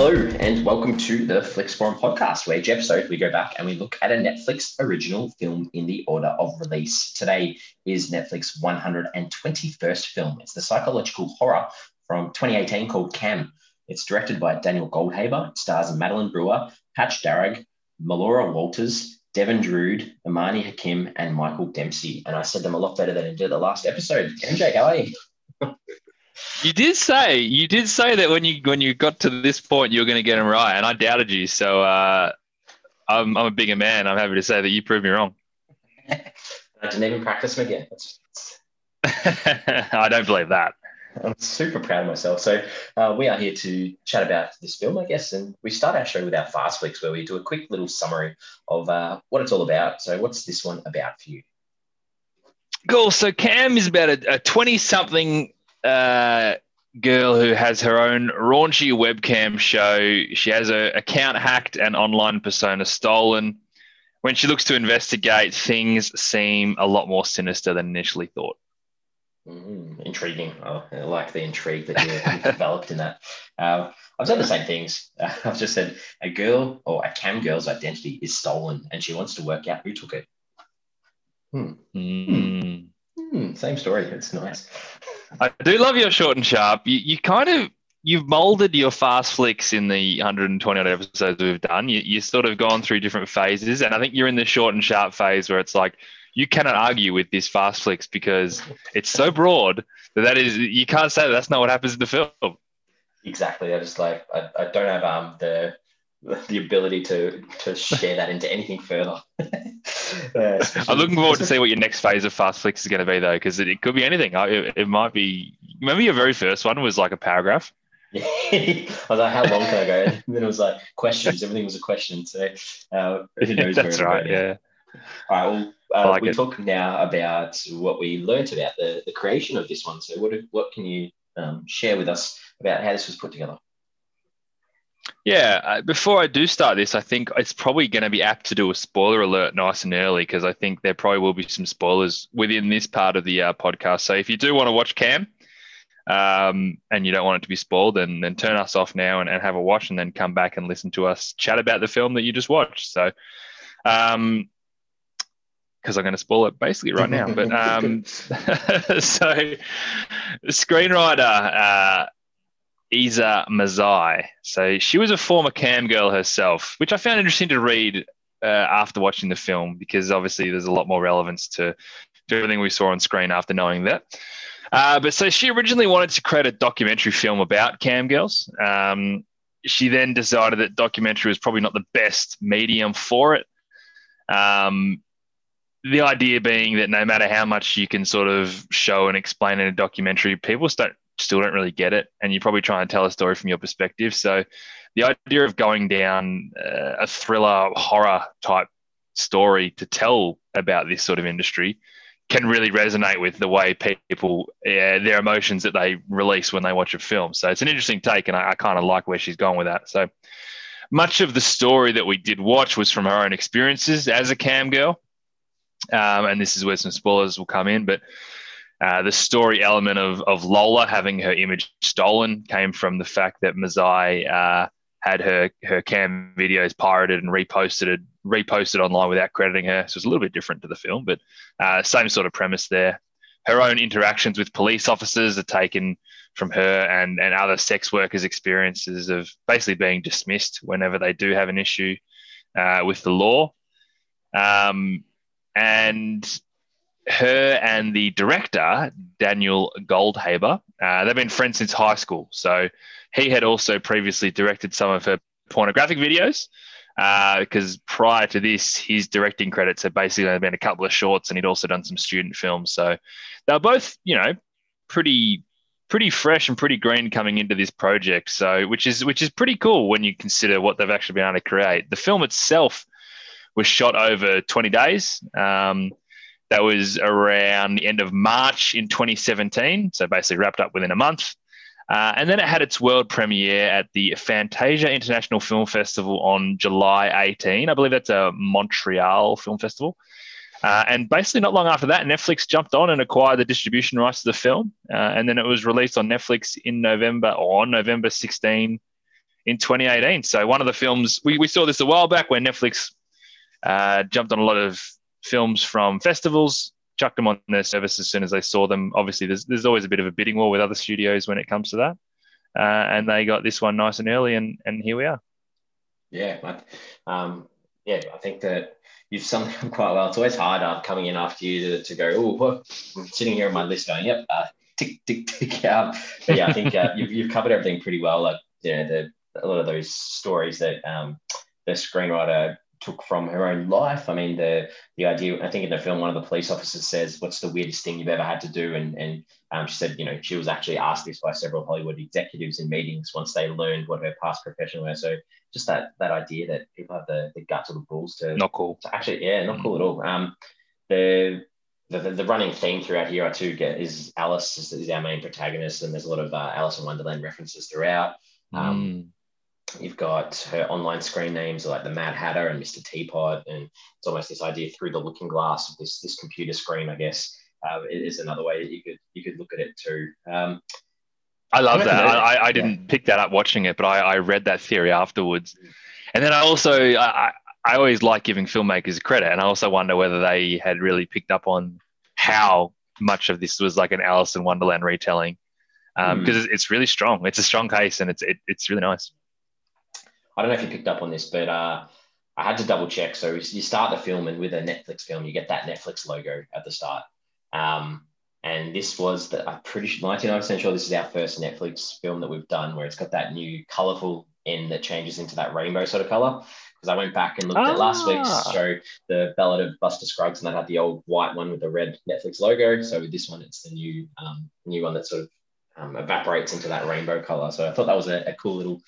Hello, and welcome to the Flix Forum podcast, where each episode we go back and we look at a Netflix original film in the order of release. Today is Netflix 121st film. It's the psychological horror from 2018 called Cam. It's directed by Daniel Goldhaber. Stars Madeline Brewer, Patch Darragh, Melora Walters, Devin Druid, Imani Hakim, and Michael Dempsey. And I said them a lot better than I did the last episode. MJ, how are you? You did say you did say that when you when you got to this point you were going to get them right, and I doubted you. So uh, I'm I'm a bigger man. I'm happy to say that you proved me wrong. I didn't even practice them again. I don't believe that. I'm super proud of myself. So uh, we are here to chat about this film, I guess, and we start our show with our fast flicks, where we do a quick little summary of uh, what it's all about. So, what's this one about for you? Cool. So Cam is about a 20 something uh, girl who has her own raunchy webcam show. She has her account hacked and online persona stolen. When she looks to investigate, things seem a lot more sinister than initially thought. Mm, intriguing. Oh, I like the intrigue that you developed in that. Um, I've said the same things. Uh, I've just said a girl or a cam girl's identity is stolen and she wants to work out who took it. Hmm. Mm. Hmm. Same story. It's nice. I do love your short and sharp. You, you kind of you've molded your fast flicks in the 120 odd episodes we've done. You you sort of gone through different phases, and I think you're in the short and sharp phase where it's like you cannot argue with this fast flicks because it's so broad that that is you can't say that that's not what happens in the film. Exactly. I just like I, I don't have um the the ability to to share that into anything further. uh, I'm looking forward to see what your next phase of fast flicks is going to be though, because it, it, could be anything. It, it, might be. Remember your very first one was like a paragraph. I was like, how long can I go? And then it was like questions. Everything was a question. So uh, who knows? That's right. Yeah. All right. Well, uh, like we talk now about what we learned about the, the creation of this one. So what what can you um, share with us about how this was put together? Yeah, uh, before I do start this, I think it's probably going to be apt to do a spoiler alert nice and early because I think there probably will be some spoilers within this part of the uh, podcast. So if you do want to watch Cam um, and you don't want it to be spoiled, then, then turn us off now and, and have a watch and then come back and listen to us chat about the film that you just watched. So, um, because I'm going to spoil it basically right now. But um, so, screenwriter uh, Isa Mazzei. So she was a former cam girl herself, which I found interesting to read uh, after watching the film because obviously there's a lot more relevance to, to everything we saw on screen after knowing that. Uh, but so she originally wanted to create a documentary film about cam girls. Um, she then decided that documentary was probably not the best medium for it. Um, the idea being that no matter how much you can sort of show and explain in a documentary, people don't still don't really get it, and you're probably trying to tell a story from your perspective. So, the idea of going down uh, a thriller horror type story to tell about this sort of industry can really resonate with the way people uh, their emotions that they release when they watch a film. So it's an interesting take, and I, I kind of like where she's gone with that. So much of the story that we did watch was from her own experiences as a cam girl, um, and this is where some spoilers will come in, but uh, the story element of, of Lola having her image stolen came from the fact that Mazzei uh, had her her cam videos pirated and reposted reposted online without crediting her. So it's a little bit different to the film, but uh, same sort of premise there. Her own interactions with police officers are taken from her and, and other sex workers' experiences of basically being dismissed whenever they do have an issue uh, with the law. Um, and her and the director, Daniel Goldhaber, uh, they've been friends since high school. So he had also previously directed some of her pornographic videos. Because uh, prior to this, his directing credits had basically been a couple of shorts, and he'd also done some student films. So they were both, you know, pretty pretty fresh and pretty green coming into this project. So which is which is pretty cool when you consider what they've actually been able to create. The film itself was shot over 20 days. Um, that was around the end of March in 2017. So basically wrapped up within a month. Uh, and then it had its world premiere at the Fantasia International Film Festival on July 18. I believe that's a Montreal film festival. Uh, and basically, not long after that, Netflix jumped on and acquired the distribution rights to the film. Uh, and then it was released on Netflix in November or on November 16 in in 2018. So one of the films we, we saw this a while back when Netflix uh, jumped on a lot of films from festivals, chucked them on their service as soon as they saw them. Obviously, there's there's always a bit of a bidding war with other studios when it comes to that, uh, and they got this one nice and early, and and here we are. Yeah, um, yeah, I think that you've summed up quite well. It's always hard uh, coming in after you to, to go, oh, I'm sitting here on my list going, yep, uh, tick, tick, tick. Um, but yeah, I think uh, you've, you've covered everything pretty well. Like, you know, the, a lot of those stories that um, the screenwriter took from her own life. I mean, the the idea. I think in the film, one of the police officers says, "What's the weirdest thing you've ever had to do?" And and um, she said, you know, she was actually asked this by several Hollywood executives in meetings once they learned what her past profession was. So just that that idea that people have the, the guts or the balls to not cool. To actually, yeah, not cool at all. Um, the the, the, running theme throughout here, I too get is Alice is, is, our main protagonist, and there's a lot of uh, Alice in Wonderland references throughout. Um, mm. You've got her online screen names like the Mad Hatter and Mr. Teapot, and it's almost this idea through the looking glass of this this computer screen. I guess uh, is another way that you could you could look at it too. Um, I love that. I, I didn't yeah. pick that up watching it, but I, I read that theory afterwards, and then I also I, I always like giving filmmakers credit, and I also wonder whether they had really picked up on how much of this was like an Alice in Wonderland retelling, because um, mm. it's really strong. It's a strong case, and it's it, it's really nice. I don't know if you picked up on this, but uh, I had to double check. So you start the film, and with a Netflix film, you get that Netflix logo at the start. Um, and this was the, I'm pretty sure 99% sure this is our first Netflix film that we've done where it's got that new colorful end that changes into that rainbow sort of color. Because I went back and looked ah. at last week's show, the Ballad of Buster Scruggs, and that had the old white one with the red Netflix logo. So with this one, it's the new um, new one that sort of um, evaporates into that rainbow color. So I thought that was a, a cool little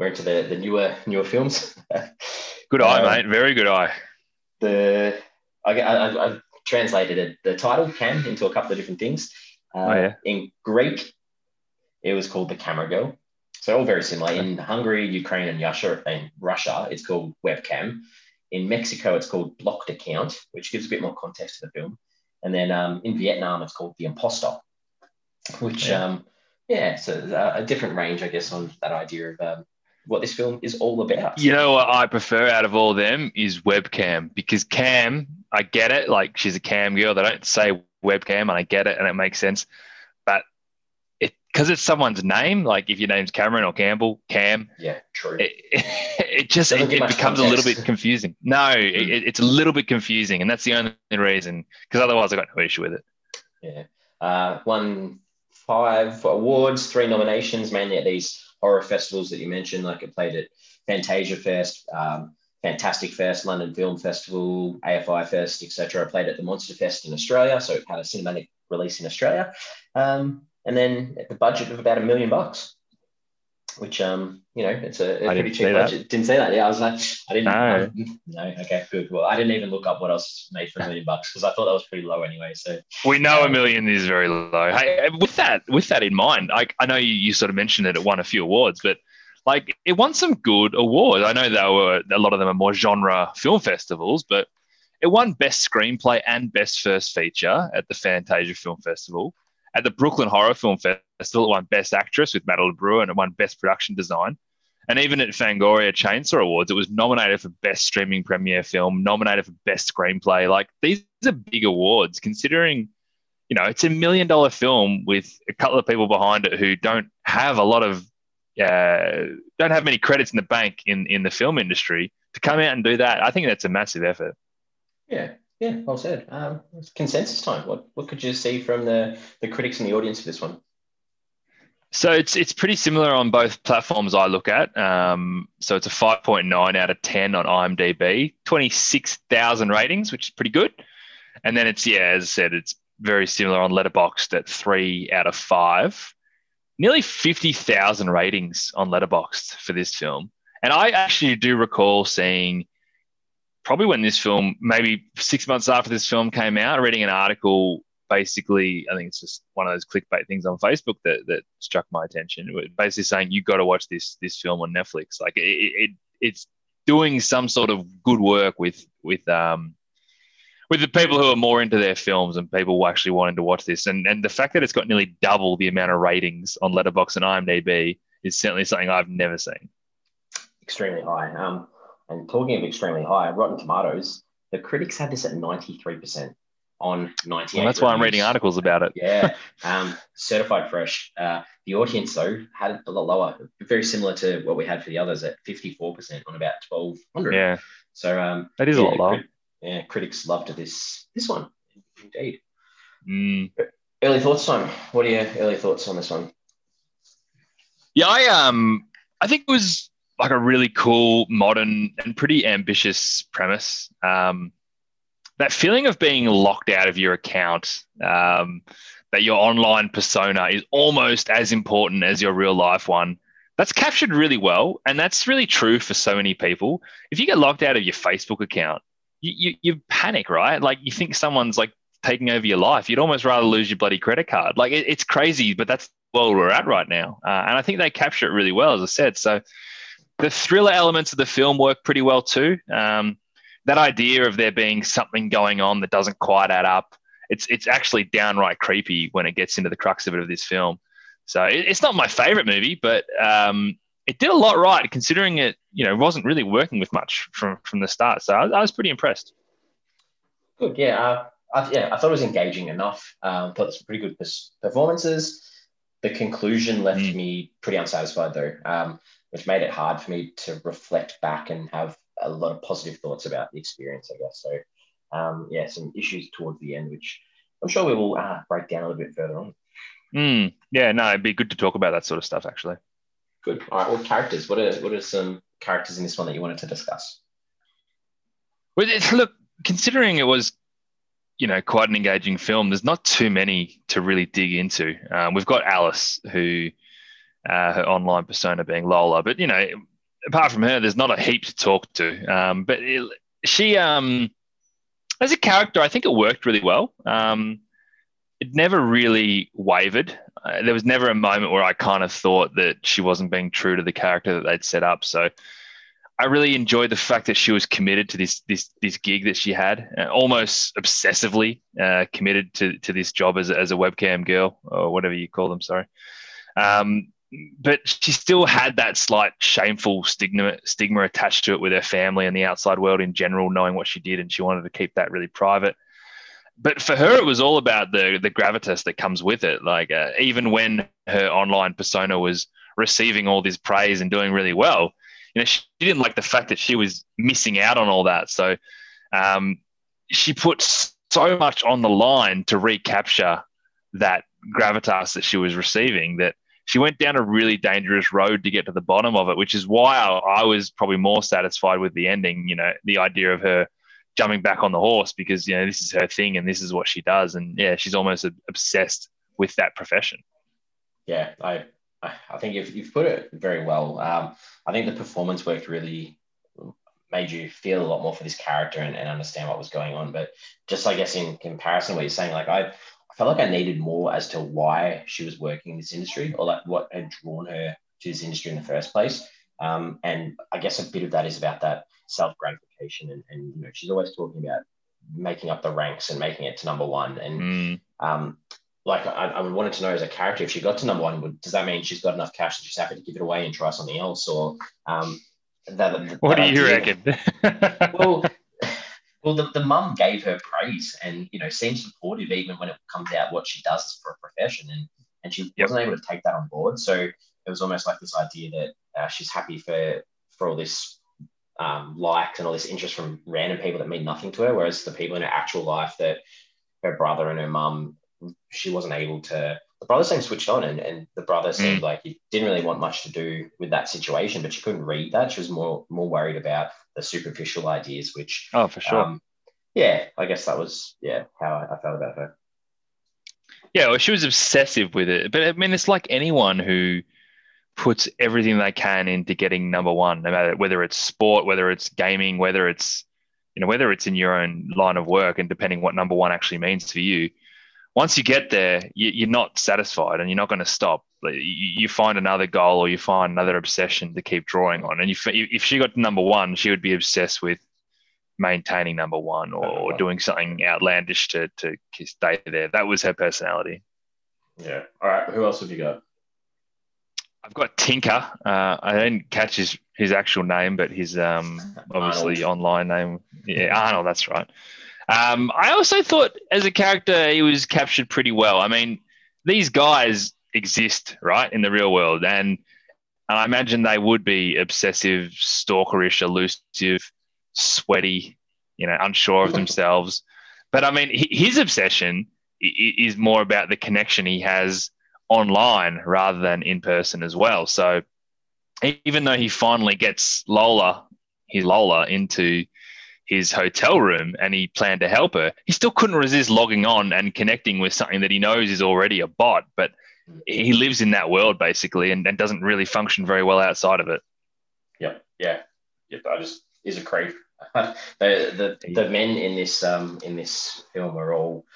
we're into the, the newer newer films. good eye, um, mate. Very good eye. The I, I, I translated the title "Cam" into a couple of different things. Uh, oh, yeah. In Greek, it was called the Camera Girl. So all very similar. In Hungary, Ukraine, and Russia, and Russia, it's called webcam. In Mexico, it's called blocked account, which gives a bit more context to the film. And then um, in Vietnam, it's called the impostor, which yeah, um, yeah so a, a different range, I guess, on that idea of um, what this film is all about. You know what I prefer out of all them is webcam because Cam, I get it. Like she's a cam girl. They don't say webcam, and I get it, and it makes sense. But it because it's someone's name. Like if your name's Cameron or Campbell, Cam. Yeah, true. It, it just it, it becomes context. a little bit confusing. No, mm. it, it's a little bit confusing, and that's the only reason. Because otherwise, I got no issue with it. Yeah, uh, won five awards, three nominations, mainly at these horror festivals that you mentioned, like I played at Fantasia Fest, um, Fantastic Fest, London Film Festival, AFI Fest, etc. I played at the Monster Fest in Australia, so it had a cinematic release in Australia, um, and then at the budget of about a million bucks which um you know it's a, a pretty cheap budget. That. Didn't say that. Yeah, I was like, I didn't. No. Um, no. Okay, good. Well, I didn't even look up what else made for a million bucks because I thought that was pretty low anyway. So we know um, a million is very low. Hey, with that with that in mind, I I know you, you sort of mentioned that it won a few awards, but like it won some good awards. I know there were a lot of them are more genre film festivals, but it won best screenplay and best first feature at the Fantasia Film Festival. At the Brooklyn Horror Film Festival, it won Best Actress with Madeline Brewer and it won Best Production Design. And even at Fangoria Chainsaw Awards, it was nominated for Best Streaming Premiere Film, nominated for Best Screenplay. Like these are big awards, considering, you know, it's a million dollar film with a couple of people behind it who don't have a lot of, uh, don't have many credits in the bank in in the film industry to come out and do that. I think that's a massive effort. Yeah, yeah, well said. Um, consensus time. What what could you see from the the critics and the audience for this one? So it's it's pretty similar on both platforms I look at. Um, so it's a 5.9 out of 10 on IMDb, 26,000 ratings, which is pretty good. And then it's yeah, as I said, it's very similar on Letterboxd at three out of five. Nearly 50,000 ratings on Letterboxd for this film. And I actually do recall seeing probably when this film, maybe six months after this film came out, reading an article. Basically, I think it's just one of those clickbait things on Facebook that, that struck my attention. Basically, saying you got to watch this this film on Netflix. Like it, it, it's doing some sort of good work with with um with the people who are more into their films and people who actually wanting to watch this. And and the fact that it's got nearly double the amount of ratings on Letterboxd and IMDb is certainly something I've never seen. extremely high. Um, and talking of extremely high, Rotten Tomatoes, the critics had this at 93% on 98. Well, that's why I'm reading articles about it. yeah. Um, certified fresh. Uh, the audience, though, had it a lot lower, very similar to what we had for the others at 54% on about 1,200. Yeah. So um, that is yeah, a lot lower. crit- yeah, critics loved this this one, indeed. Mm. Early thoughts, Simon. What are your early thoughts on this one? Yeah, I um I think it was like a really cool, modern, and pretty ambitious premise. Um, that feeling of being locked out of your account, um, that your online persona is almost as important as your real life one. That's captured really well, and that's really true for so many people. If you get locked out of your Facebook account, you, you, you panic, right? Like you think someone's like taking over your life. You'd almost rather lose your bloody credit card. Like it, it's crazy, but that's well we're at right now. Uh, and I think they capture it really well, as I said. So the thriller elements of the film work pretty well too. Um, that idea of there being something going on that doesn't quite add up, it's it's actually downright creepy when it gets into the crux of it of this film. So it, it's not my favorite movie, but um, it did a lot right considering it, you know, wasn't really working with much from from the start. So I, I was pretty impressed. Good, yeah. Uh, I, yeah, I thought it was engaging enough. Um, thought some pretty good performances. The conclusion left Mm. me pretty unsatisfied, though, um, which made it hard for me to reflect back and have a lot of positive thoughts about the experience, I guess. So, um, yeah, some issues towards the end, which I'm sure we will uh, break down a little bit further on. Mm, yeah, no, it'd be good to talk about that sort of stuff actually. Good. All right. Well, characters. What are what are some characters in this one that you wanted to discuss? Well, it's, look, considering it was, you know, quite an engaging film, there's not too many to really dig into. Um, we've got Alice, who uh, her online persona being Lola, but you know, apart from her, there's not a heap to talk to. Um, but it, she, um, as a character, I think it worked really well. Um, it never really wavered. Uh, there was never a moment where I kind of thought that she wasn't being true to the character that they'd set up. So I really enjoyed the fact that she was committed to this this this gig that she had, uh, almost obsessively uh, committed to to this job as as a webcam girl or whatever you call them. Sorry, um, but she still had that slight shameful stigma stigma attached to it with her family and the outside world in general, knowing what she did, and she wanted to keep that really private. But for her, it was all about the the gravitas that comes with it. Like uh, even when her online persona was receiving all this praise and doing really well, you know, she didn't like the fact that she was missing out on all that. So um, she put so much on the line to recapture that gravitas that she was receiving that she went down a really dangerous road to get to the bottom of it, which is why I, I was probably more satisfied with the ending. You know, the idea of her jumping back on the horse because you know this is her thing and this is what she does, and yeah, she's almost obsessed with that profession. Yeah, I I think you've, you've put it very well. Um, I think the performance worked really made you feel a lot more for this character and, and understand what was going on. But just I guess in comparison, what you're saying, like I, I felt like I needed more as to why she was working in this industry or like what had drawn her to this industry in the first place. Um, and I guess a bit of that is about that self gratification, and, and you know she's always talking about making up the ranks and making it to number one. And Mm. um, like I, I wanted to know as a character, if she got to number one, would, does that mean she's got enough cash that she's happy to give it away and try something else, or um, that? What do that you reckon? well, well, the, the mum gave her praise and you know seemed supportive even when it comes out what she does for a profession, and and she Yep. wasn't able to take that on board. So it was almost like this idea that uh, she's happy for for all this um, likes and all this interest from random people that mean nothing to her, whereas the people in her actual life that her brother and her mum, she wasn't able to. The brother seemed switched on, and, and the brother seemed like he didn't really want much to do with that situation, but she couldn't read that. She was more more worried about the superficial ideas, which oh, for sure. um, yeah, I guess that was yeah how I, I felt about her. Yeah, well, she was obsessive with it. But I mean, it's like anyone who puts everything they can into getting number one, no matter whether it's sport, whether it's gaming, whether it's you know whether it's in your own line of work, and depending what number one actually means for you. Once you get there, you, you're not satisfied, and you're not going to stop. You, you find another goal, or you find another obsession to keep drawing on. And you, f- if she got to number one, she would be obsessed with maintaining number one or, or doing something outlandish to to stay there. That was her personality. Yeah. All right. Who else have you got? I've got Tinker. Uh, I didn't catch his, his actual name, but his um, obviously Arnold. online name. Yeah, Arnold, that's right. Um, I also thought as a character, he was captured pretty well. I mean, these guys exist, right, in the real world. And, and I imagine they would be obsessive, stalkerish, elusive, sweaty, you know, unsure of themselves. But I mean, his obsession is more about the connection he has online rather than in person as well. So even though he finally gets Lola, his Lola, into his hotel room and he planned to help her, he still couldn't resist logging on and connecting with something that he knows is already a bot. But he lives in that world basically and, and doesn't really function very well outside of it. Yep. Yeah. Yep. I just is a creep. the, the the men in this um in this film are all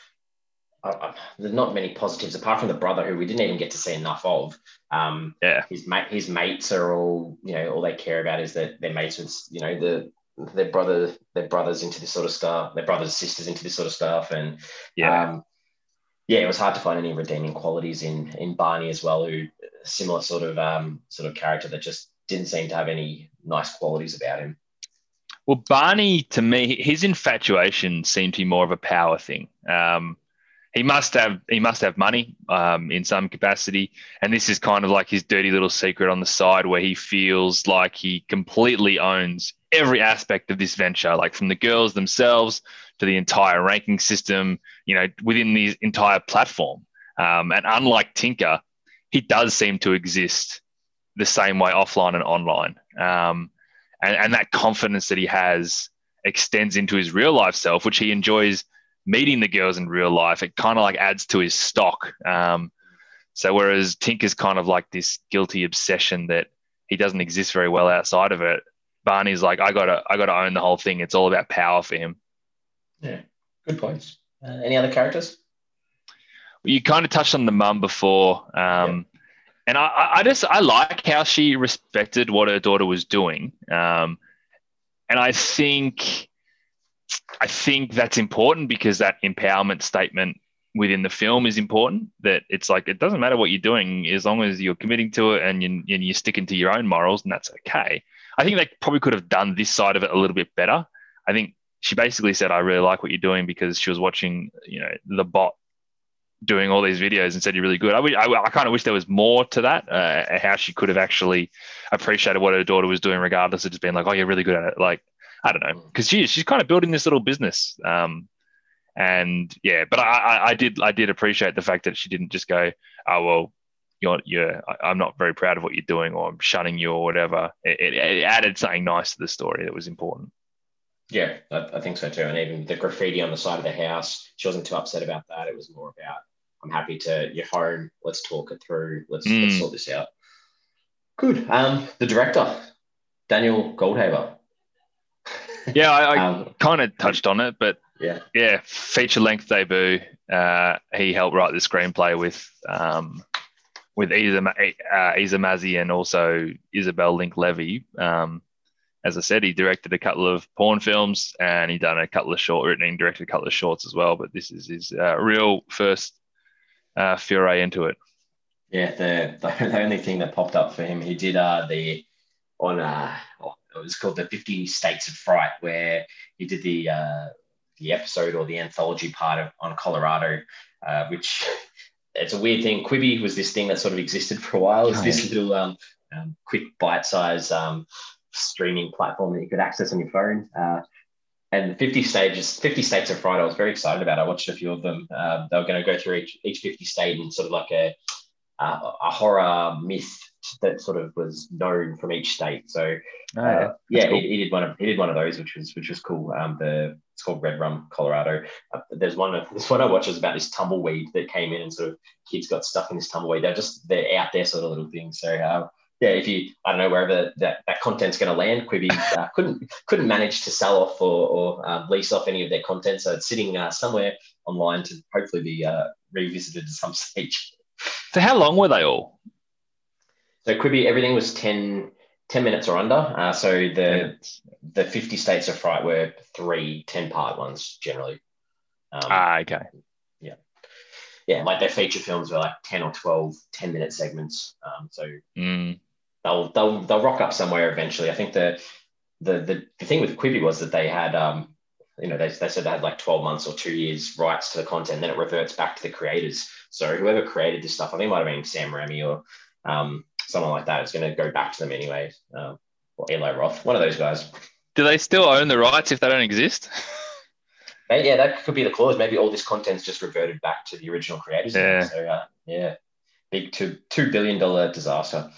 uh, there's not many positives apart from the brother who we didn't even get to see enough of. Um, yeah, his mate, his mates are all you know all they care about is that their mates with you know the their brother their brothers into this sort of stuff, their brothers sisters into this sort of stuff, and yeah. Um, yeah, it was hard to find any redeeming qualities in in Barney as well, who similar sort of um, sort of character that just didn't seem to have any nice qualities about him. Well, Barney, to me, his infatuation seemed to be more of a power thing. Um, he must have he must have money um, in some capacity, and this is kind of like his dirty little secret on the side where he feels like he completely owns every aspect of this venture, like from the girls themselves to the entire ranking system, you know, within the entire platform. Um, and unlike Tinker, he does seem to exist the same way offline and online. Um, and, and that confidence that he has extends into his real life self, which he enjoys meeting the girls in real life, it kind of like adds to his stock. Um, so whereas Tinker's kind of like this guilty obsession that he doesn't exist very well outside of it, Barney's like, I gotta, I gotta own the whole thing. It's all about power for him. Yeah, good points. Uh, any other characters? You kind of touched on the mum before, um, yeah. and I, I just I like how she respected what her daughter was doing, um, and I think I think that's important because that empowerment statement within the film is important. That it's like it doesn't matter what you're doing as long as you're committing to it and, you, and you're sticking to your own morals, and that's okay. I think they probably could have done this side of it a little bit better. I think she basically said, "I really like what you're doing" because she was watching, you know, the bot doing all these videos and said you're really good. I, I, I kind of wish there was more to that, uh, how she could have actually appreciated what her daughter was doing, regardless of just being like, "Oh, you're really good at it." Like I don't know, because she she's kind of building this little business. Um, and yeah, but I, I did I did appreciate the fact that she didn't just go, oh well, you're you're I'm not very proud of what you're doing or I'm shunning you or whatever. It, it, it added something nice to the story that was important. Yeah, I, I, think so too. And even the graffiti on the side of the house, she wasn't too upset about that. It was more about I'm happy to you're home. Let's talk it through. Let's, mm. let's sort this out. Good. Um, the director, Daniel Goldhaber yeah, I, I um, kind of touched on it, but yeah, yeah, feature length debut. Uh, he helped write the screenplay with um, with Isa, uh, and also Isabel Link Levy. Um, as I said, he directed a couple of porn films and he done a couple of short written and directed a couple of shorts as well. But this is his uh, real first uh, foray into it. Yeah, the, the only thing that popped up for him, he did uh, the on uh, oh, it was called the 50 States of Fright, where he did the uh, the episode or the anthology part of on Colorado, uh, which it's a weird thing. Quibi was this thing that sort of existed for a while. It's oh, this yeah. little um, um, quick bite-sized um, streaming platform that you could access on your phone. Uh, and 50 stages, 50 states of fright, I was very excited about. I watched a few of them. Uh, they were going to go through each, each 50 state and sort of like a, a, a horror myth that sort of was known from each state. So oh, yeah, uh, yeah cool. he, he, did one of he did one of those, which was which was cool. Um, the it's called Red Rum, Colorado. Uh, there's one of this one I watched is about this tumbleweed that came in and sort of kids got stuck in this tumbleweed. They're just they're out there sort of little things. So uh, yeah, if you I don't know wherever that, that content's going to land, Quibi uh, couldn't couldn't manage to sell off or, or uh, lease off any of their content, so it's sitting uh, somewhere online to hopefully be uh, revisited at some stage. So how long were they all? So Quibi, everything was 10, 10 minutes or under. Uh, so the the 50 states of fright were three 10 part ones generally. Um, ah, okay. Yeah. yeah, like their feature films were like 10 or 12 10 minute segments. Um, so Mm. they'll they'll they'll rock up somewhere eventually. I think the the the, the thing with Quibi was that they had um you know they, they said they had like 12 months or two years rights to the content, then it reverts back to the creators. So whoever created this stuff, I think it might have been Sam Raimi or um someone like that. It's going to go back to them anyway. Um, or Eli Roth, one of those guys. Do they still own the rights if they don't exist? But yeah, that could be the clause. Maybe all this content's just reverted back to the original creators. Yeah. So uh, yeah, big two two billion dollar disaster.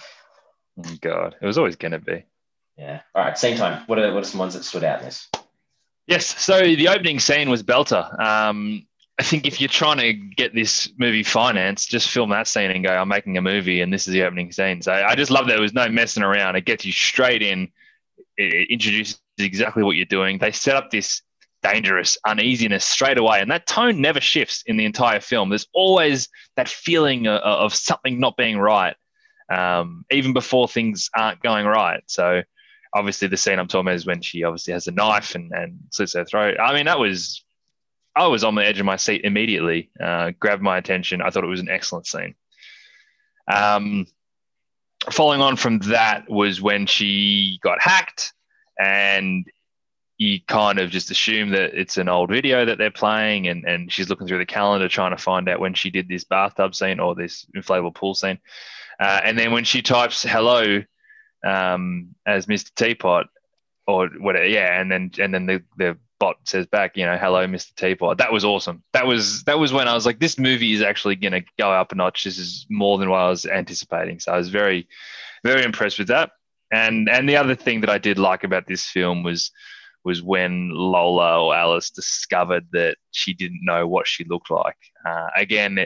Oh, God, it was always going to be. Yeah. All right. Same time. What are what are some ones that stood out in this? Yes. So the opening scene was belter. Um, I think if you're trying to get this movie financed, just film that scene and go, I'm making a movie and this is the opening scene. So I just love that there was no messing around. It gets you straight in. It, introduces exactly what you're doing. They set up this dangerous uneasiness straight away. And that tone never shifts in the entire film. There's always that feeling of, of something not being right, um, even before things aren't going right. So obviously the scene I'm talking about is when she obviously has a knife and, and slits her throat. I mean, that was I was on the edge of my seat immediately. Uh, grabbed my attention. I thought it was an excellent scene. Um, following on from that was when she got hacked, and you kind of just assume that it's an old video that they're playing, and and she's looking through the calendar trying to find out when she did this bathtub scene or this inflatable pool scene. Uh, and then when she types "hello" um, as Mr. Teapot or whatever, yeah, and then and then the the bot says back, you know, hello, Mr. Teapot. That was awesome. That was that was when I was like, this movie is actually to go up a notch. This is more than what I was anticipating. So I was very, very impressed with that. And and the other thing that I did like about this film was was when Lola or Alice discovered that she didn't know what she looked like. Uh, again,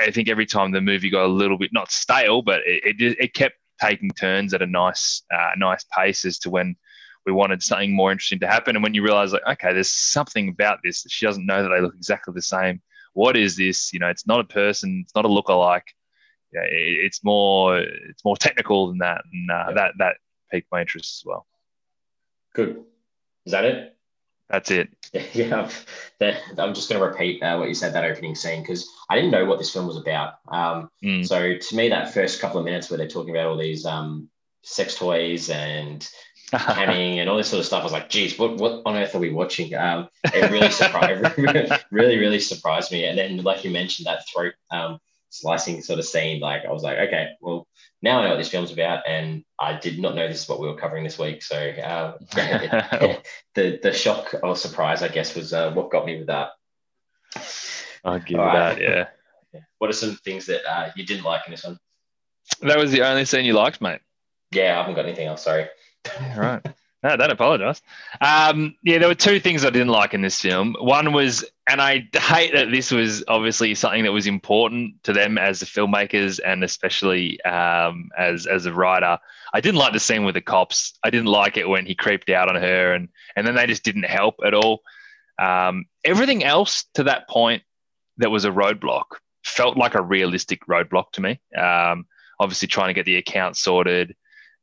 I think every time the movie got a little bit not stale, but it it, it kept taking turns at a nice uh, nice pace as to when we wanted something more interesting to happen. And when you realize, like, okay, there's something about this that she doesn't know that they look exactly the same. What is this? You know, it's not a person. It's not a look-alike. Yeah, it, it's more. It's more technical than that, and uh, Yeah. that that piqued my interest as well. Good. Is that it? That's it. Yeah, I'm just going to repeat uh, what you said that opening scene because I didn't know what this film was about. Um, Mm. So to me, that first couple of minutes where they're talking about all these um, sex toys and camming and all this sort of stuff, I was like, geez, what, what on earth are we watching? Um, it really surprised, really, really surprised me. And then, like you mentioned, that throat um, slicing sort of scene, like I was like, okay, well, now I know what this film's about, and I did not know this is what we were covering this week. So uh, the the shock or surprise, I guess, was uh, what got me with that. I'll give All you right. that. Yeah, What are some things that uh, you didn't like in this one? that was the only scene you liked, mate. Yeah, I haven't got anything else. Sorry. Right. No, don't apologize. Um, yeah, there were two things I didn't like in this film. One was, and I hate that this was obviously something that was important to them as the filmmakers and especially um, as as a writer. I didn't like the scene with the cops. I didn't like it when he creeped out on her, and and then they just didn't help at all. Um, everything else to that point that was a roadblock felt like a realistic roadblock to me. Um, obviously, trying to get the account sorted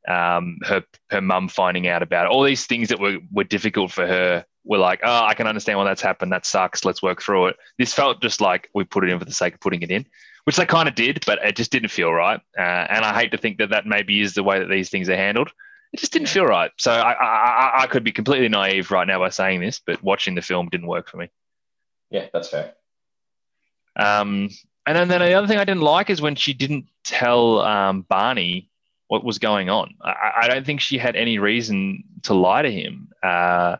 um, her her mum finding out about it. All these things that were, were difficult for her were like, oh, I can understand why that's happened. That sucks. Let's work through it. This felt just like we put it in for the sake of putting it in, which they kind of did, but it just didn't feel right. Uh, and I hate to think that that maybe is the way that these things are handled. It just didn't feel right. So I, I, I- I could be completely naive right now by saying this, but watching the film didn't work for me. Yeah, that's fair. Um, and then, then the other thing I didn't like is when she didn't tell um, Barney what was going on. I, I don't think she had any reason to lie to him. Uh,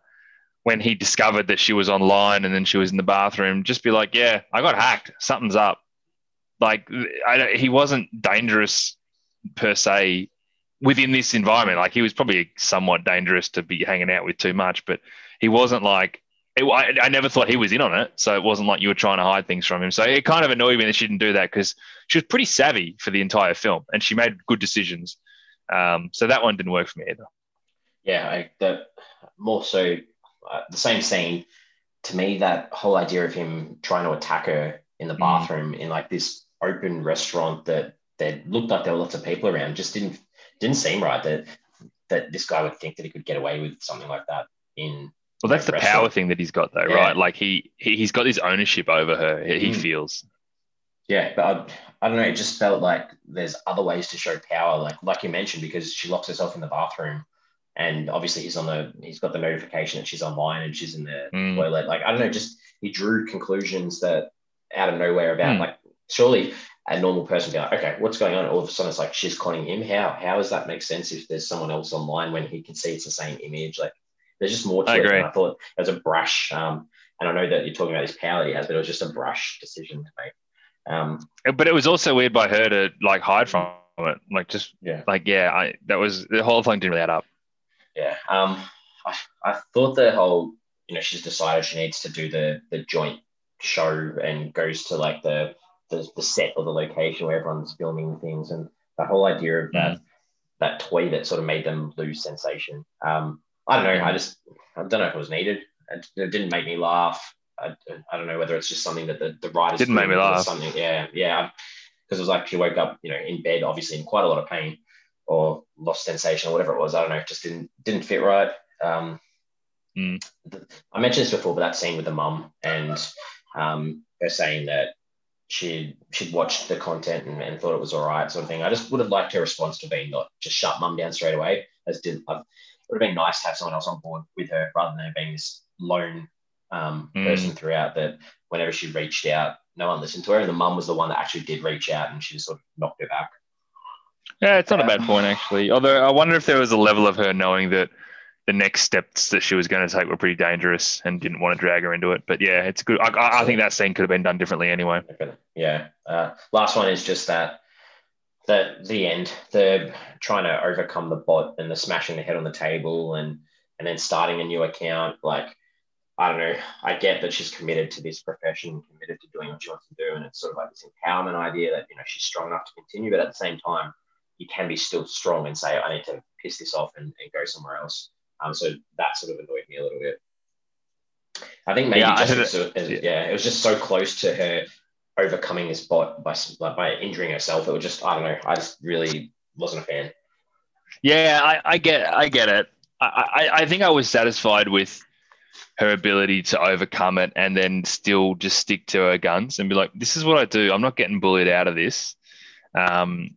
when he discovered that she was online and then she was in the bathroom, just be like, "Yeah, I got hacked. Something's up." Like he wasn't dangerous per se within this environment. Like he was probably somewhat dangerous to be hanging out with too much, but he wasn't like it, I, I never thought he was in on it. So it wasn't like you were trying to hide things from him. So it kind of annoyed me that she didn't do that because she was pretty savvy for the entire film and she made good decisions. Um, so that one didn't work for me either. Yeah, I, the more so uh, the same scene. To me, that whole idea of him trying to attack her in the Mm. bathroom in like this open restaurant that that looked like there were lots of people around just didn't didn't seem right. That that this guy would think that he could get away with something like that in Well, that's the power thing that he's got though, Yeah. right? Like he, he he's got this ownership over her. He, Mm. feels. Yeah, but I, I don't know. It just felt like there's other ways to show power, like like you mentioned, because she locks herself in the bathroom, and obviously he's on the he's got the notification that she's online and she's in the mm. toilet. Like I don't know, just he drew conclusions that out of nowhere about mm. like surely a normal person be like, okay, what's going on? All of a sudden it's like she's calling him. How how does that make sense if there's someone else online when he can see it's the same image? Like there's just more to I it. Agree. And I thought it was a brush. Um, and I know that you're talking about this power that he has, but it was just a brush decision to make. Um, but it was also weird by her to like hide from it, like just yeah, like yeah, I that was the whole thing didn't really add up. Yeah, um, I, I thought the whole you know she's decided she needs to do the the joint show and goes to like the the, the set or the location where everyone's filming things and the whole idea of that mm. that toy that sort of made them lose sensation. Um, I don't know. I just I don't know if it was needed. It, it didn't make me laugh. I, I don't know whether it's just something that the, the writers didn't make me laugh. Something, yeah, yeah. Because it was like she woke up, you know, in bed, obviously in quite a lot of pain or lost sensation or whatever it was. I don't know. It just didn't didn't fit right. Um, mm. I mentioned this before, but that scene with the mum and um, her saying that she'd she'd watched the content and, and, thought it was all right, sort of thing. I just would have liked her response to be not just shut mum down straight away. As did I, it would have been nice to have someone else on board with her rather than her being this lone um, mm. person throughout that whenever she reached out, no one listened to her. And the mum was the one that actually did reach out and she just sort of knocked her back. Yeah, it's not a bad um, point, actually. Although I wonder if there was a level of her knowing that the next steps that she was going to take were pretty dangerous and didn't want to drag her into it. But yeah, it's good. I, I think that scene could have been done differently anyway. Yeah. Uh, last one is just that the the end, the trying to overcome the bot and the smashing the head on the table and and then starting a new account. Like I don't know. I get that she's committed to this profession, committed to doing what she wants to do, and it's sort of like this empowerment idea that you know she's strong enough to continue. But at the same time, you can be still strong and say, I need to piss this off and, and go somewhere else. Um, so that sort of annoyed me a little bit. I think maybe yeah, just it, yeah. yeah, it was just so close to her overcoming this bot by by injuring herself. It was just I don't know. I just really wasn't a fan. Yeah, I, I get I get it. I, I, I think I was satisfied with her ability to overcome it and then still just stick to her guns and be like, this is what I do. I'm not getting bullied out of this. Um,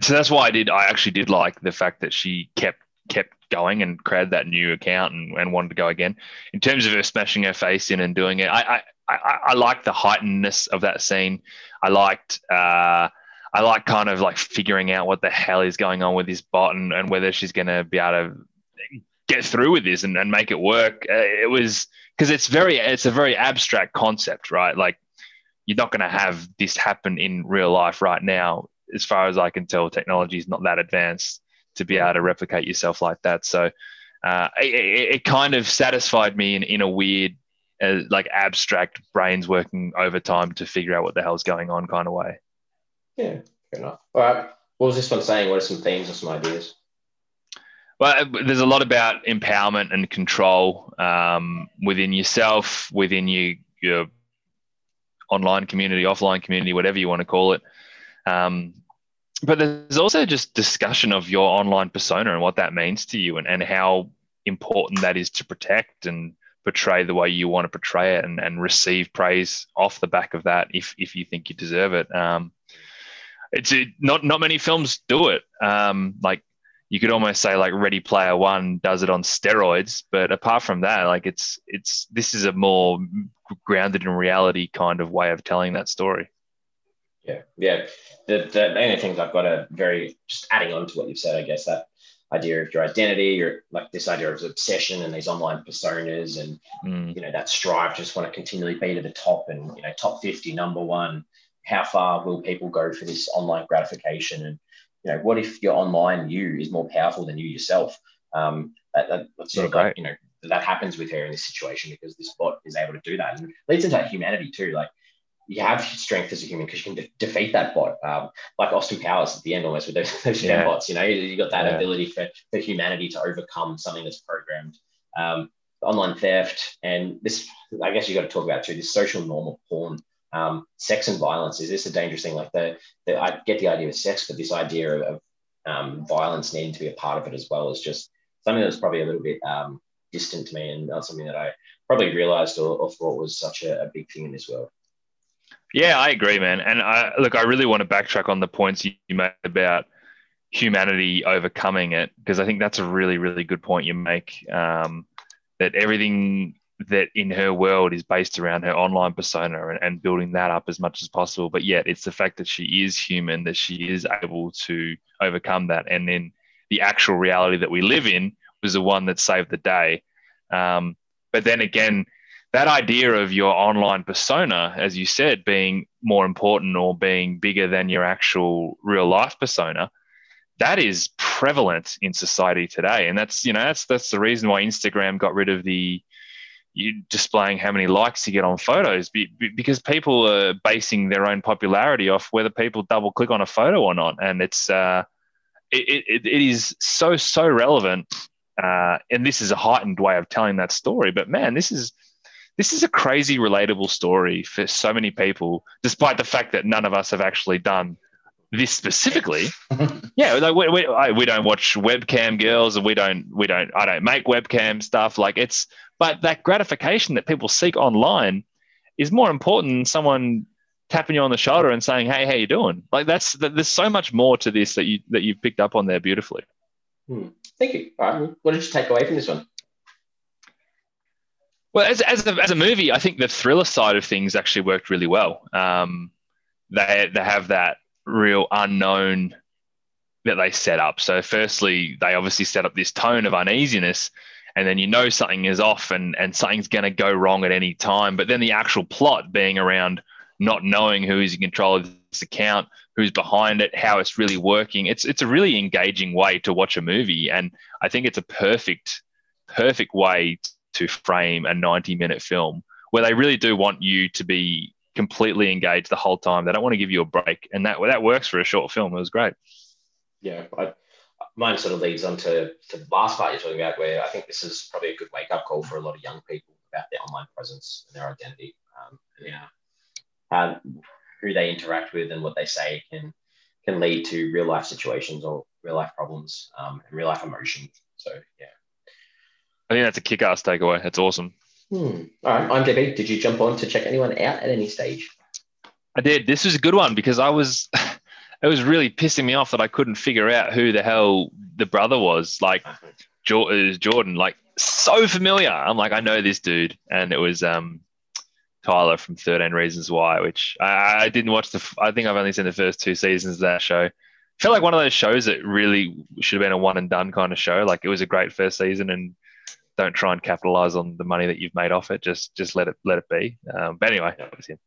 so that's why I did. I actually did like the fact that she kept kept going and created that new account and, and wanted to go again. In terms of her smashing her face in and doing it, I I, I, I liked the heightenedness of that scene. I liked. Uh, I like kind of like figuring out what the hell is going on with this bot and, and whether she's going to be able to get through with this and, and make it work. Uh, it was because it's very it's a very abstract concept, right? Like you're not going to have this happen in real life right now. As far as I can tell, technology is not that advanced to be able to replicate yourself like that. So uh, it, it, kind of satisfied me in, in a weird, uh, like abstract brains working overtime to figure out what the hell's going on kind of way. Yeah, fair enough. All right. What was this one saying? What are some themes or some ideas? Well, there's a lot about empowerment and control um, within yourself, within you, your online community, offline community, whatever you want to call it. Um, but there's also just discussion of your online persona and what that means to you and, and how important that is to protect and portray the way you want to portray it and, and receive praise off the back of that if, if you think you deserve it. Um, it's it, not not many films do it. Um, like you could almost say like Ready Player One does it on steroids, but apart from that, like it's it's this is a more grounded in reality kind of way of telling that story. Yeah, yeah. The the only things I've got a very just adding on to what you've said, I guess that idea of your identity, your like this idea of obsession and these online personas, and mm. you know that strive just want to continually be to the top and you know top fifty, number one. How far will people go for this online gratification and you know, what if your online you is more powerful than you yourself? Um, that, that, that's sort yeah, of like, you know, that happens with her in this situation because this bot is able to do that and leads into humanity too. Like you have strength as a human because you can de- defeat that bot. Um, like Austin Powers at the end almost with those, those yeah. bots, you know, you, got that yeah. ability for, for humanity to overcome something that's programmed. Um, online theft and this, I guess you got to talk about too, this social norm of porn um, sex and violence is this a dangerous thing? Like the, the I get the idea of sex, but this idea of, of um, violence needing to be a part of it as well is just something that's probably a little bit um, distant to me and not something that I probably realized or, or thought was such a, a, big thing in this world. Yeah, I agree, man. And I look, I really want to backtrack on the points you made about humanity overcoming it because I think that's a really, really good point you make. Um, that everything that in her world is based around her online persona and, and, building that up as much as possible. But yet, it's the fact that she is human, that she is able to overcome that. And then the actual reality that we live in was the one that saved the day. Um, but then again, that idea of your online persona, as you said, being more important or being bigger than your actual real life persona, that is prevalent in society today. And that's, you know, that's that's the reason why Instagram got rid of the you displaying how many likes you get on photos because people are basing their own popularity off whether people double click on a photo or not. And it's uh, it, it, it is so so relevant. Uh, and this is a heightened way of telling that story. But man, this is this is a crazy relatable story for so many people, despite the fact that none of us have actually done this specifically. yeah, like we, we, we don't watch webcam girls, and we don't we don't I don't make webcam stuff. Like it's but that gratification that people seek online is more important than someone tapping you on the shoulder and saying, "Hey, how you doing?" Like that's there's so much more to this that you that you've picked up on there beautifully. Hmm. Thank you. All right, what did you take away from this one? Well, as, as, a, as a movie, I think the thriller side of things actually worked really well. Um, they, they have that real unknown that they set up. So, firstly, they obviously set up this tone of uneasiness, and then you know something is off and, and something's going to go wrong at any time. But then the actual plot being around not knowing who is in control of this account, who's behind it, how it's really working. It's it's a really engaging way to watch a movie, and I think it's a perfect perfect way to frame a 90 minute film where they really do want you to be completely engaged the whole time. They don't want to give you a break, and that that works for a short film. It was great. Yeah, I, mine sort of leads on to, to the last part you're talking about, where I think this is probably a good wake up call for a lot of young people about their online presence and their identity, um, and yeah, how, who they interact with and what they say can can lead to real life situations or real life problems um, and real life emotions. So yeah, I think that's a kick-ass takeaway. That's awesome. Hmm. All right, I'm JB. Did you jump on to check anyone out at any stage? I did. This was a good one because I was, it was really pissing me off that I couldn't figure out who the hell the brother was. Like, Jordan, like so familiar. I'm like, I know this dude, and it was um, Tyler from 13 Reasons Why, which I, I didn't watch the. I think I've only seen the first two seasons of that show. I felt like one of those shows that really should have been a one and done kind of show. Like it was a great first season and don't try and capitalize on the money that you've made off it. Just just let it let it be. Um, but anyway, that was him.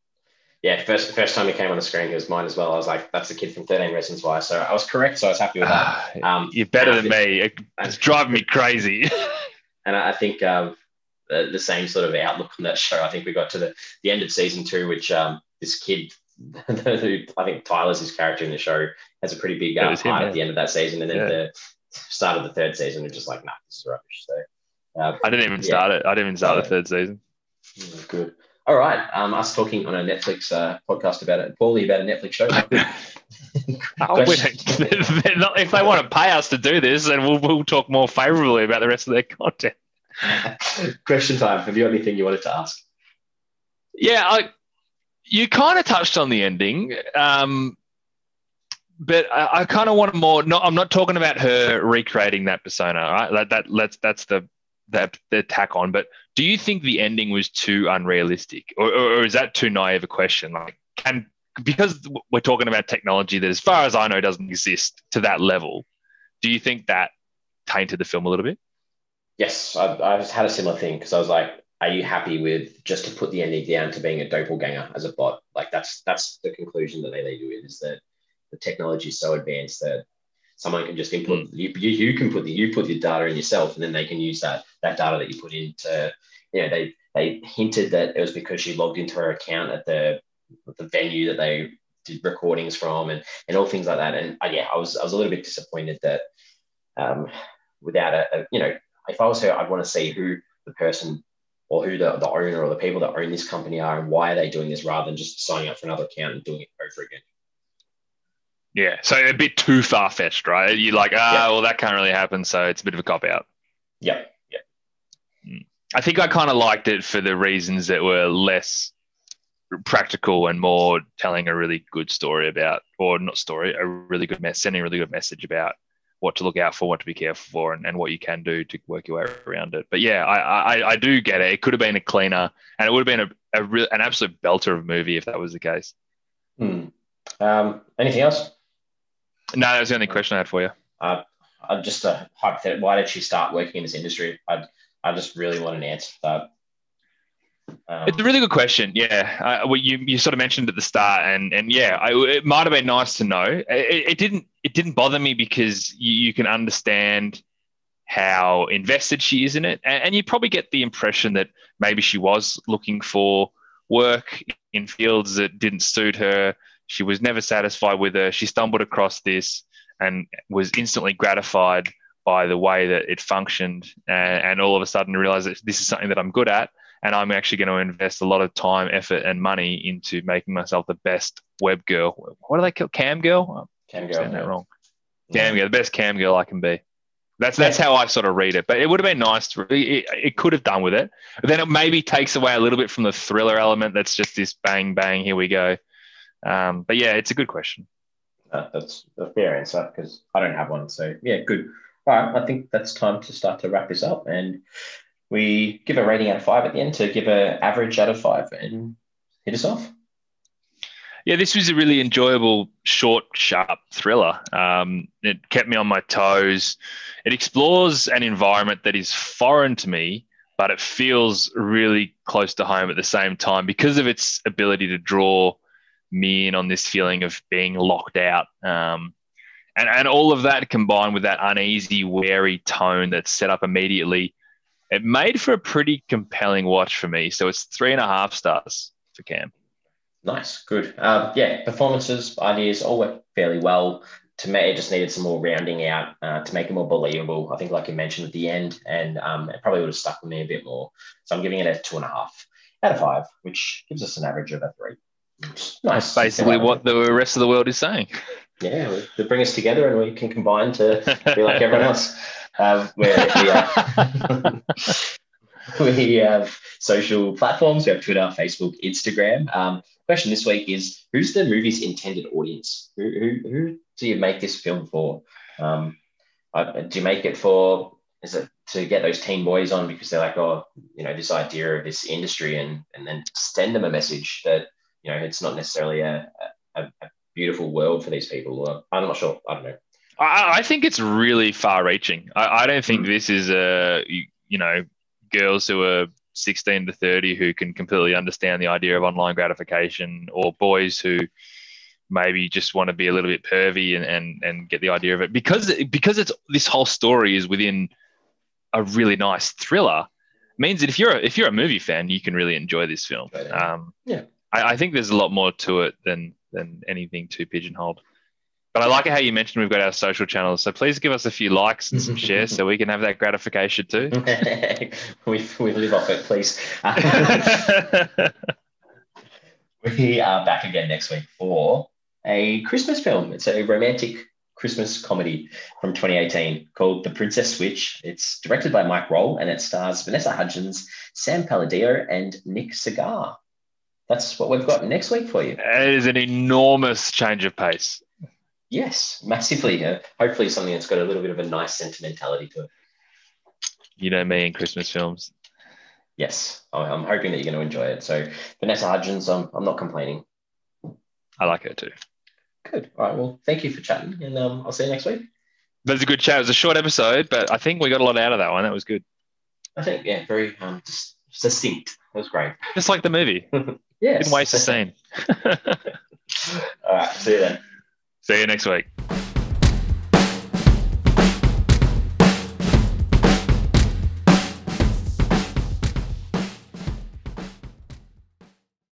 Yeah, first first time he came on the screen, he was mine as well. I was like, "That's the kid from Thirteen Reasons Why." So I was correct. So I was happy with that. Um, You're better than me. It's driving me crazy. and I think um, the, the, same sort of outlook on that show. I think we got to the, the end of season two, which um, this kid, who I think Tyler's his character in the show, has a pretty big uh, part him, at the end of that season, and then yeah. the start of the third season, we're just like, "Nah, this is rubbish." So uh, I didn't even yeah. start it. I didn't even start the third season. Good. All right. Um, us talking on a Netflix uh, podcast about it, poorly about a Netflix show. oh, if they want to pay us to do this, then we'll, we'll talk more favorably about the rest of their content. Question time. Have you got anything you wanted to ask? Yeah, I, you kind of touched on the ending. Um, but I, I kind of want more. No, I'm not talking about her recreating that persona. Right? That, that let's that's the that the tack on. But do you think the ending was too unrealistic, or, or, is that too naive a question? Like, can because we're talking about technology that, as far as I know, doesn't exist to that level. Do you think that tainted the film a little bit? Yes, I, I had a similar thing because I was like, "Are you happy with just to put the ending down to being a doppelganger as a bot?" Like that's that's the conclusion that they lead you in is that the technology is so advanced that someone can just input mm. you, you, you can put the you put your data in yourself and then they can use that that data that you put into you know they they hinted that it was because she logged into her account at the the venue that they did recordings from and and all things like that and uh, yeah I was I was a little bit disappointed that um, without a, a you know if I was her I'd want to see who the person or who the, the owner or the people that own this company are and why are they doing this rather than just signing up for another account and doing it over again. Yeah, so a bit too far fetched, right? You're like, ah, yeah. well, that can't really happen, so it's a bit of a cop out. Yeah, yeah. I think I kind of liked it for the reasons that were less practical and more telling a really good story about, or not story, a really good mess, sending a really good message about what to look out for, what to be careful for, and, and what you can do to work your way around it. But yeah, I, I, I do get it. It could have been a cleaner, and it would have been a, a real, an absolute belter of a movie if that was the case. Hmm. Um, anything else? No, that was the only question I had for you. Uh, uh, just a hypothetical. Why did she start working in this industry? I, I just really want an answer for that. Um, it's a really good question. Yeah, uh, well, you you sort of mentioned at the start, and and yeah, I, it might have been nice to know. It, it didn't it didn't bother me because you, you, can understand how invested she is in it, and, and you probably get the impression that maybe she was looking for work in fields that didn't suit her. She was never satisfied with her. She stumbled across this and was instantly gratified by the way that it functioned, and, and all of a sudden realized that this is something that I'm good at and I'm actually going to invest a lot of time, effort, and money into making myself the best web girl. What do they call cam girl? Oh, cam girl. I'm that wrong. Cam girl, the best cam girl I can be. That's that's how I sort of read it. But it would have been nice to. It, it could have done with it. But then it maybe takes away a little bit from the thriller element. That's just this bang bang. Here we go. Um, but yeah, it's a good question. Uh, that's a fair answer because I don't have one. So yeah, good. All right, I think that's time to start to wrap this up. And we give a rating out of five at the end to give an average out of five and hit us off. Yeah, this was a really enjoyable, short, sharp thriller. Um, it kept me on my toes. It explores an environment that is foreign to me, but it feels really close to home at the same time because of its ability to draw me in on this feeling of being locked out. Um, and, and all of that combined with that uneasy, wary tone that's set up immediately it made for a pretty compelling watch for me. So it's three and a half stars for Cam. Nice, good. Um, yeah, performances, ideas all went fairly well. To me, it just needed some more rounding out uh, to make it more believable. I think, like you mentioned at the end, and um, it probably would have stuck with me a bit more. So I'm giving it a two and a half out of five, which gives us an average of a three. Nice. Basically what the rest of the world is saying. Yeah, they bring us together and we can combine to be like everyone else. Um, we, have, we have social platforms. We have Twitter, Facebook, Instagram. Um, question this week is: Who's the movie's intended audience? Who, who, who do you make this film for? Um, uh, do you make it for? Is it to get those teen boys on because they're like, oh, you know, this idea of this industry, and and then send them a message that you know it's not necessarily a, a, a beautiful world for these people. I'm not sure. I don't know. I, I think it's really far reaching. I, I don't think mm. this is a, you, you know, girls who are 16 to 30 who can completely understand the idea of online gratification or boys who maybe just want to be a little bit pervy and, and, and get the idea of it because because it's this whole story is within a really nice thriller means that if you're a, if you're a movie fan you can really enjoy this film um, yeah I, I think there's a lot more to it than than anything too pigeonholed but I like how you mentioned we've got our social channels. So please give us a few likes and some shares so we can have that gratification too. we, we live off it, please. we are back again next week for a Christmas film. It's a romantic Christmas comedy from 2018 called The Princess Switch. It's directed by Mike Rohl and it stars Vanessa Hudgens, Sam Palladio, and Nick Sagar. That's what we've got next week for you. It is an enormous change of pace. Yes, massively. Uh, hopefully, something that's got a little bit of a nice sentimentality to it. You know me and Christmas films. Yes, I'm hoping that you're going to enjoy it. So, Vanessa Hudgens, I'm, I'm not complaining. I like her too. Good. All right. Well, thank you for chatting, and um, I'll see you next week. That's a good chat. It was a short episode, but I think we got a lot out of that one. That was good. I think, yeah, very um, succinct. That was great. Just like the movie. yeah. Didn't waste a scene. All right. See you then. See you next week.